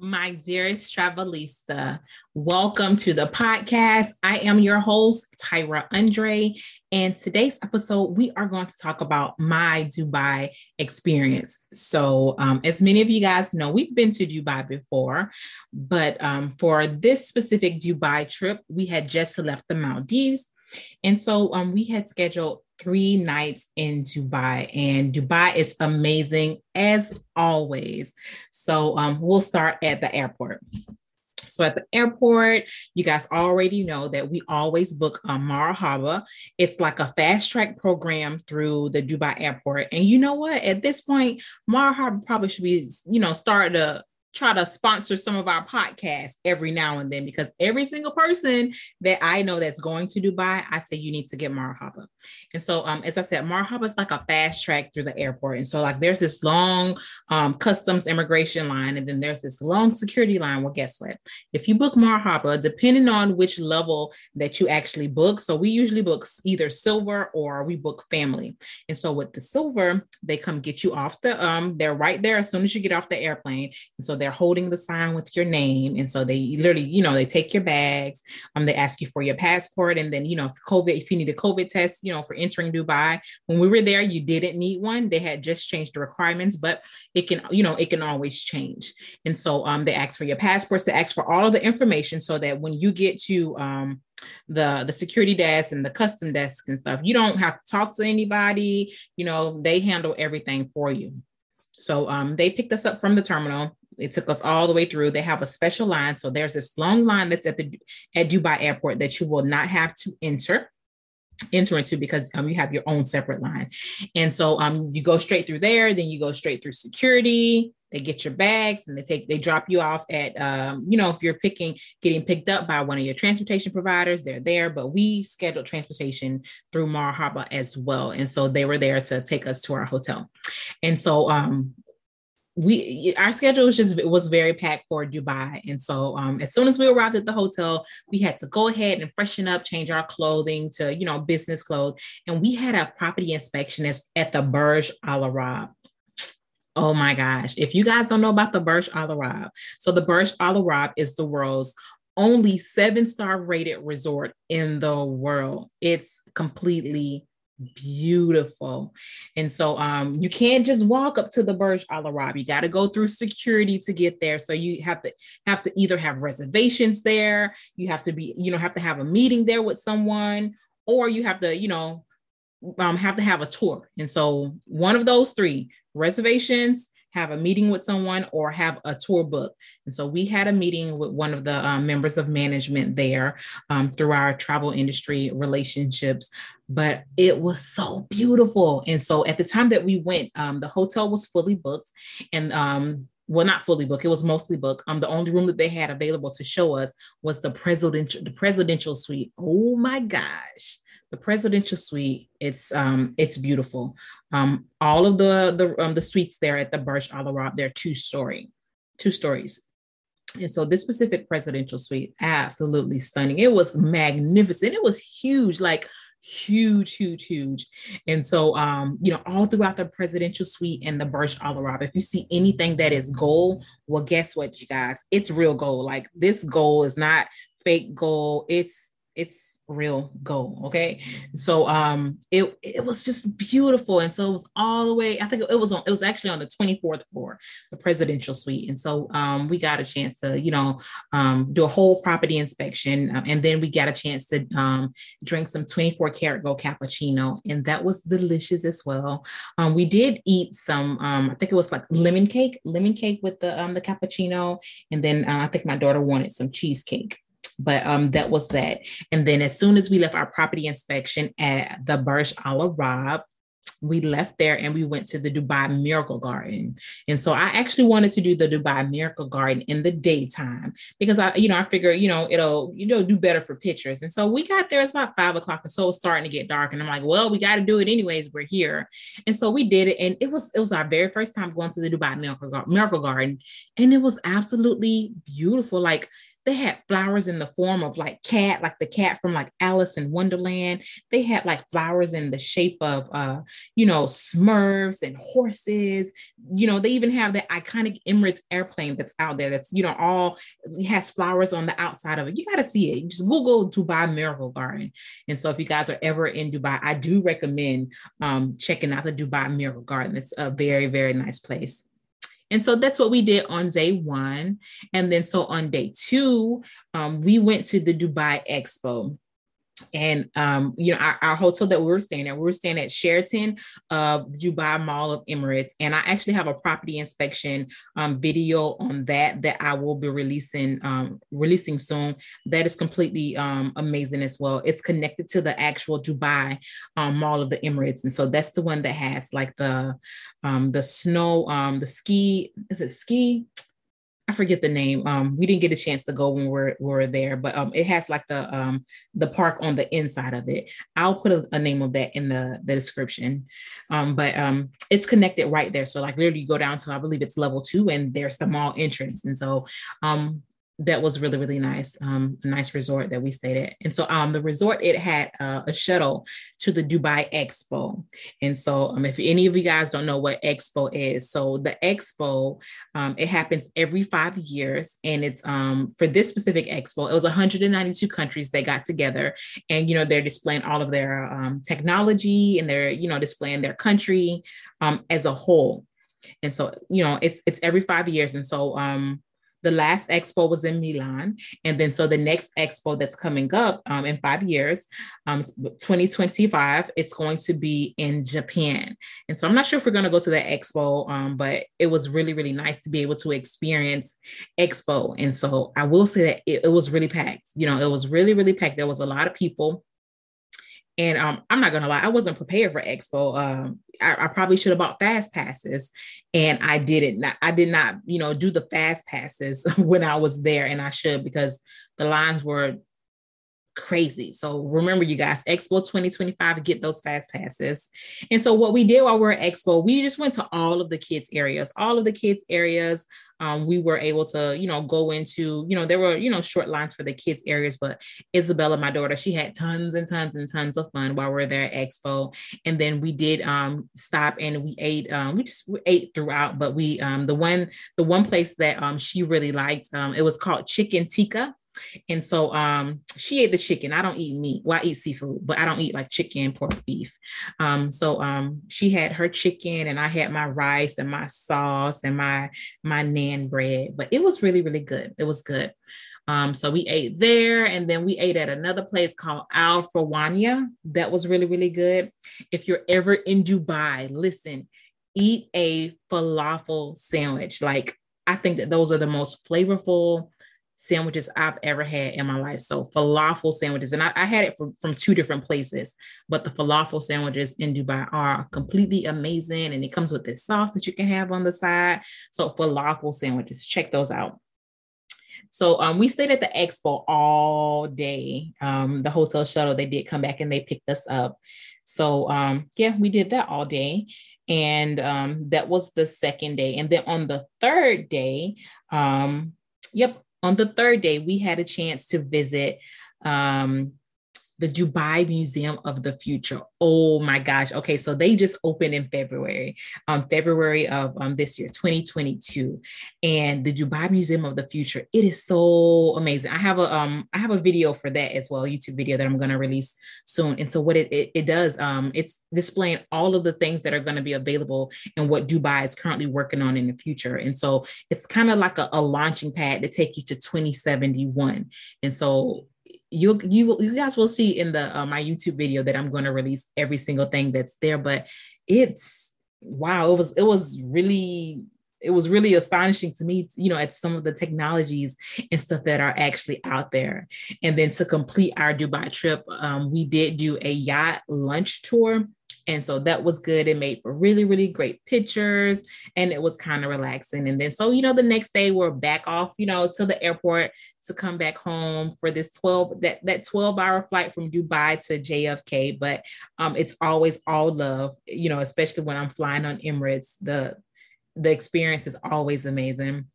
My dearest travelista, welcome to the podcast. I am your host, Tyra Andre, and today's episode, we are going to talk about my Dubai experience. So, um, as many of you guys know, we've been to Dubai before, but um, for this specific Dubai trip, we had just left the Maldives. And so um, we had scheduled three nights in Dubai, and Dubai is amazing as always. So um, we'll start at the airport. So at the airport, you guys already know that we always book a Marhaba. It's like a fast track program through the Dubai airport. And you know what? At this point, Marhaba probably should be, you know, start to try to sponsor some of our podcasts every now and then because every single person that I know that's going to Dubai, I say you need to get Marhaba. And so, um, as I said, Marhaba is like a fast track through the airport. And so, like, there's this long um, customs immigration line, and then there's this long security line. Well, guess what? If you book Marhaba, depending on which level that you actually book, so we usually book either silver or we book family. And so, with the silver, they come get you off the um, they're right there as soon as you get off the airplane. And so they're holding the sign with your name. And so they literally, you know, they take your bags, um, they ask you for your passport. And then, you know, if COVID, if you need a COVID test, you know, for entering Dubai, when we were there, you didn't need one. They had just changed the requirements, but it can, you know, it can always change. And so um, they ask for your passports, they ask for all the information so that when you get to um, the the security desk and the custom desk and stuff you don't have to talk to anybody you know they handle everything for you so um, they picked us up from the terminal it took us all the way through. They have a special line. So there's this long line that's at the at Dubai airport that you will not have to enter enter into because um, you have your own separate line. And so um, you go straight through there, then you go straight through security. They get your bags and they take they drop you off at um, you know if you're picking getting picked up by one of your transportation providers, they're there. But we scheduled transportation through Marhaba as well, and so they were there to take us to our hotel. And so um, we our schedule was just was very packed for Dubai, and so um, as soon as we arrived at the hotel, we had to go ahead and freshen up, change our clothing to you know business clothes, and we had a property inspection at the Burj Al Arab. Oh my gosh! If you guys don't know about the Burj Al Arab, so the Burj Al Arab is the world's only seven star rated resort in the world. It's completely beautiful. And so um you can't just walk up to the Burj Al Arab. You got to go through security to get there. So you have to have to either have reservations there, you have to be, you know, have to have a meeting there with someone, or you have to, you know, um, have to have a tour. And so one of those three reservations, have a meeting with someone or have a tour book. And so we had a meeting with one of the um, members of management there um, through our travel industry relationships. But it was so beautiful. And so at the time that we went, um, the hotel was fully booked. And um, well, not fully booked. It was mostly booked. Um, the only room that they had available to show us was the presidential, the presidential suite. Oh my gosh! the presidential suite it's um it's beautiful um all of the the um the suites there at the Burj Al Arab they're two story two stories and so this specific presidential suite absolutely stunning it was magnificent it was huge like huge huge huge. And so um you know all throughout the presidential suite and the Burj Al Arab if you see anything that is gold well guess what you guys? It's real gold. Like this gold is not fake gold. It's it's real gold okay? So um it it was just beautiful. And so it was all the way i think it was on it was actually on the 24th floor the presidential suite. And so um we got a chance to you know um do a whole property inspection um, and then we got a chance to um drink some 24 karat gold cappuccino and that was delicious as well. Um we did eat some um i think it was like lemon cake lemon cake with the um the cappuccino and then uh, i think my daughter wanted some cheesecake but um, that was that. And then as soon as we left our property inspection at the Burj Al Arab, we left there and we went to the Dubai Miracle Garden. And so I actually wanted to do the Dubai Miracle Garden in the daytime because I, you know, I figure, you know, it'll, you know, do better for pictures. And so we got there, it's about five o'clock. And so it was starting to get dark. And I'm like, well, we got to do it anyways. We're here. And so we did it. And it was, it was our very first time going to the Dubai Miracle, Miracle Garden. And it was absolutely beautiful. Like they had flowers in the form of like cat, like the cat from like Alice in Wonderland. They had like flowers in the shape of, uh, you know, Smurfs and horses. You know, they even have that iconic Emirates airplane that's out there. That's you know all has flowers on the outside of it. You got to see it. Just Google Dubai Miracle Garden. And so if you guys are ever in Dubai, I do recommend um, checking out the Dubai Miracle Garden. It's a very very nice place. And so that's what we did on day one. And then so on day two, um, we went to the Dubai Expo and um, you know, our, our, hotel that we were staying at, we were staying at Sheraton uh, Dubai Mall of Emirates, and I actually have a property inspection um, video on that that I will be releasing um, releasing soon. That is completely um, amazing as well. It's connected to the actual Dubai um, Mall of the Emirates, and so that's the one that has like the um, the snow, um, the ski. Is it ski? I forget the name. Um, we didn't get a chance to go when we were, we were there, but um, it has like the um, the park on the inside of it. I'll put a, a name of that in the, the description. Um, but um, it's connected right there. So like literally you go down to I believe it's level two, and there's the mall entrance. And so um, that was really really nice um, a nice resort that we stayed at. And so um, the resort it had uh, a shuttle to the dubai expo. And so um, if any of you guys don't know what expo is so the expo um, it happens every five years. And it's um, for this specific expo it was 192 countries that got together and you know they're displaying all of their um, technology and they're you know displaying their country um as a whole. And so you know it's it's every five years. And so um the last expo was in Milan. And then so the next expo that's coming up um, in five years, um, 2025, it's going to be in Japan. And so I'm not sure if we're going to go to that expo, um, but it was really, really nice to be able to experience expo. And so I will say that it, it was really packed. You know, it was really, really packed. There was a lot of people. And um, I'm not gonna lie, I wasn't prepared for Expo. Um, I, I, probably should have bought fast passes, and I didn't. I did not, you know, do the fast passes when I was there, and I should because the lines were crazy. So remember, you guys, Expo 2025, get those fast passes. And so what we did while we are at Expo, we just went to all of the kids' areas, all of the kids' areas um, we were able to, you know, go into, you know, there were, you know, short lines for the kids areas, but Isabella, my daughter, she had tons and tons and tons of fun while we are there at Expo. And then we did um, stop and we ate, um, we just ate throughout, but we, um, the one, the one place that um, she really liked, um, it was called Chicken Tikka. And so um, she ate the chicken. I don't eat meat. Well, I eat seafood, but I don't eat like chicken, pork, beef. Um, so um, she had her chicken, and I had my rice and my sauce and my my naan bread. But it was really, really good. It was good. Um, so we ate there, and then we ate at another place called Al Farwania. That was really, really good. If you're ever in Dubai, listen, eat a falafel sandwich. Like I think that those are the most flavorful sandwiches I've ever had in my life. So falafel sandwiches, and I, I, had it from, from two different places, but the falafel sandwiches in Dubai are completely amazing. And it comes with this sauce that you can have on the side. So falafel sandwiches, check those out. So um, we stayed at the expo all day. Um, the hotel shuttle, they did come back and they picked us up. So um, yeah, we did that all day. And um, that was the second day. And then on the third day, um, yep, on the third day, we had a chance to visit um, the Dubai Museum of the Future. Oh my gosh. Okay, so they just opened in February, um, February of um, this year, 2022. And the Dubai Museum of the Future, it is so amazing. I have a um, I have a video for that as well, YouTube video that I'm gonna release soon. And so what it it, it does, um, it's displaying all of the things that are gonna be available and what Dubai is currently working on in the future. And so it's kind of like a, a launching pad to take you to 2071. And so you you you guys will see in the uh, my YouTube video that I'm going to release every single thing that's there. But it's wow, it was it was really it was really astonishing to me, you know, at some of the technologies and stuff that are actually out there. And then to complete our Dubai trip, um, we did do a yacht lunch tour and so that was good. It made for really, really great pictures and it was kind of relaxing. And then, so, you know, the next day we're back off, you know, to the airport to come back home for this 12, that, that 12 hour flight from Dubai to JFK. But um, it's always all love, you know, especially when I'm flying on Emirates, the, the experience is always amazing.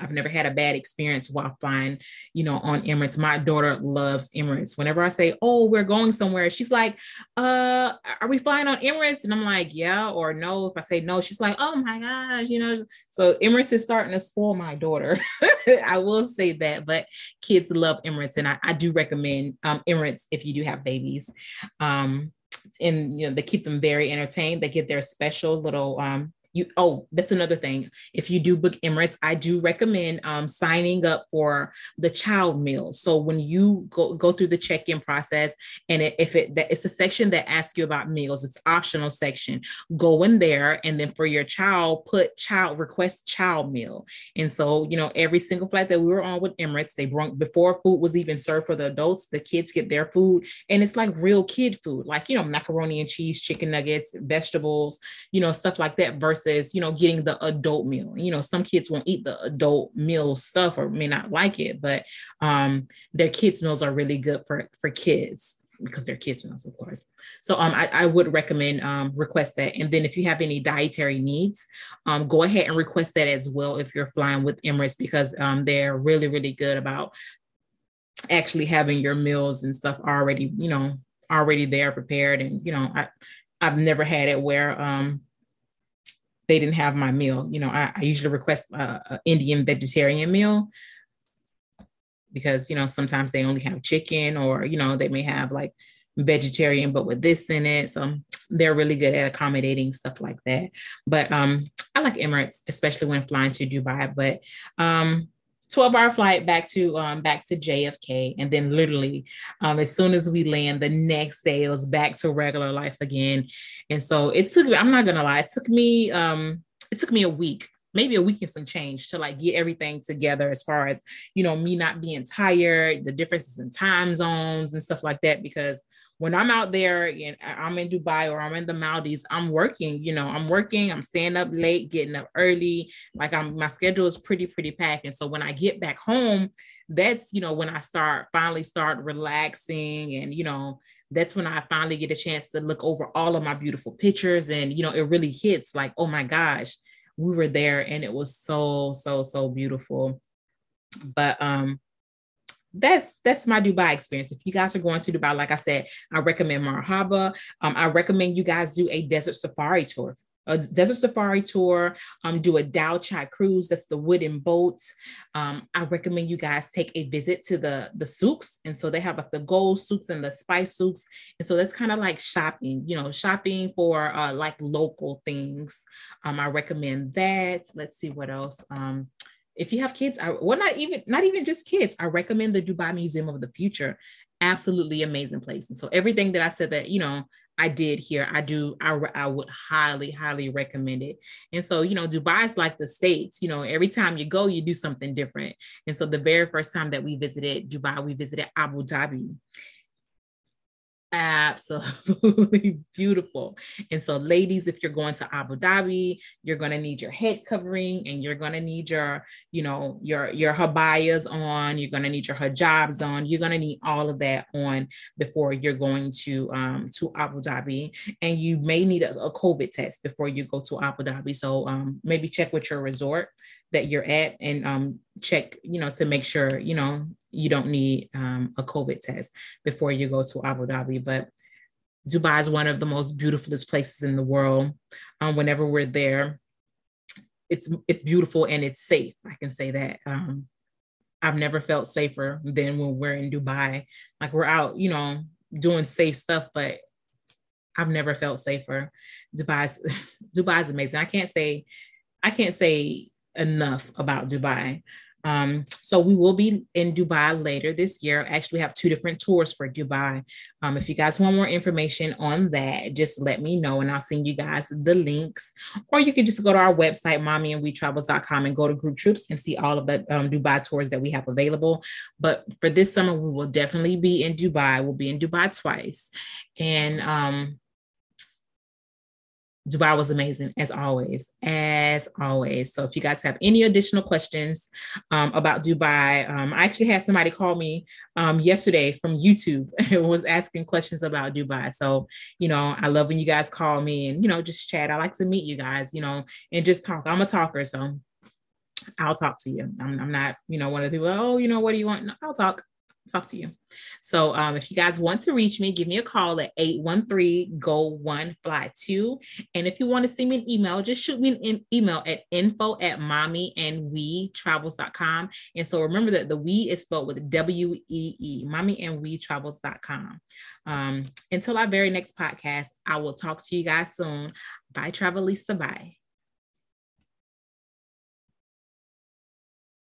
I've never had a bad experience while flying, you know, on Emirates. My daughter loves Emirates. Whenever I say, "Oh, we're going somewhere," she's like, "Uh, are we flying on Emirates?" And I'm like, "Yeah" or "No." If I say no, she's like, "Oh my gosh," you know. So Emirates is starting to spoil my daughter. I will say that, but kids love Emirates, and I, I do recommend um, Emirates if you do have babies. Um, and you know they keep them very entertained. They get their special little um, you oh that's another thing. If you do book emirates i do recommend um, signing up for the child meal. So when you go, go through the check-in process and it, if it that it's a section that asks you about meals. It's optional section. Go in there and then for your child put child request child meal. And so you know every single flight that we were on with emirates they brought before food was even served for the adults the kids get their food. And it's like real kid food like you know macaroni and cheese chicken nuggets vegetables you know stuff like that versus versus you know getting the adult meal you know some kids won't eat the adult meal stuff or may not like it but um their kids meals are really good for for kids because they're kids meals, of course. So um, I, I would recommend um, request that. And then if you have any dietary needs, um, go ahead and request that as well if you're flying with Emirates because um, they're really, really good about actually having your meals and stuff already, you know, already there prepared. And, you know, I, I've never had it where um, they didn't have my meal. You know, I, I usually request a, Indian vegetarian meal because you know sometimes they only have chicken or you know they may have like vegetarian but with this in it. So they're really good at accommodating stuff like that. But um i like emirates especially when flying to dubai. But um 12 hour flight back to um back to JFK and then literally um as soon as we land the next day it was back to regular life again. And so it took I'm not gonna lie it took me um it took me a week maybe a week and some change to like get everything together as far as you know me not being tired the differences in time zones and stuff like that because when I'm out there and I'm in Dubai or I'm in the Maldives, I'm working, you know, I'm working, I'm staying up late, getting up early. Like I'm my schedule is pretty, pretty packed. And so when I get back home, that's, you know, when I start finally start relaxing and, you know, that's when I finally get a chance to look over all of my beautiful pictures. And, you know, it really hits like, oh my gosh, we were there and it was so, so, so beautiful. But um, that's that's my Dubai experience. If you guys are going to Dubai, like I said, I recommend Marhaba. Um, I recommend you guys do a desert safari tour. A desert safari tour, um, do a Dhow Chai cruise. That's the wooden boats. Um, I recommend you guys take a visit to the the souks, and so they have like the gold souks and the spice souks, and so that's kind of like shopping. You know, shopping for uh, like local things. Um, I recommend that. Let's see what else. Um, if you have kids, I, well, not even not even just kids, I recommend the Dubai Museum of the Future. Absolutely amazing place. And so everything that I said that you know I did here, I do. I I would highly highly recommend it. And so you know, Dubai is like the states. You know, every time you go, you do something different. And so the very first time that we visited Dubai, we visited Abu Dhabi absolutely beautiful. And so, ladies, if you're going to Abu Dhabi, you're going to need your head covering and you're going to need your, you know, your your habayas on, you're going to need your hijabs on, you're going to need all of that on before you're going to um to Abu Dhabi. And you may need a, a COVID test before you go to Abu Dhabi. So um maybe check with your resort that you're at and um, check, you know, to make sure, you know, you don't need um, a COVID test before you go to Abu Dhabi. But Dubai is one of the most beautifulest places in the world. Um, whenever we're there, it's it's beautiful and it's safe. I can say that. Um, I've never felt safer than when we're in Dubai. Like we're out, you know, doing safe stuff, but I've never felt safer. Dubai's Dubai's amazing. I can't say I can't say enough about Dubai. Um, so we will be in Dubai later this year. Actually, we have two different tours for Dubai. Um, if you guys want more information on that, just let me know and I'll send you guys the links. Or you can just go to our website, mommyandweetravels.com and go to group trips and see all of the um, Dubai tours that we have available. But for this summer, we will definitely be in Dubai. We'll be in Dubai twice. And um, Dubai was amazing as always, as always. So if you guys have any additional questions um, about Dubai, um, I actually had somebody call me um, yesterday from YouTube and was asking questions about Dubai. So, you know, I love when you guys call me and, you know, just chat. I like to meet you guys, you know, and just talk. I'm a talker. So I'll talk to you. I'm, I'm not, you know, one of the people, oh, you know, what do you want? No, I'll talk talk to you. So um, if you guys want to reach me, give me a call at 813 go one fly two. And if you want to send me an email, just shoot me an email at info at mommy and wee travels.com. And so remember that the we is spelled with W E E, mommy and wee travels.com. Um, until our very next podcast, I will talk to you guys soon. Bye, Travelista. Bye.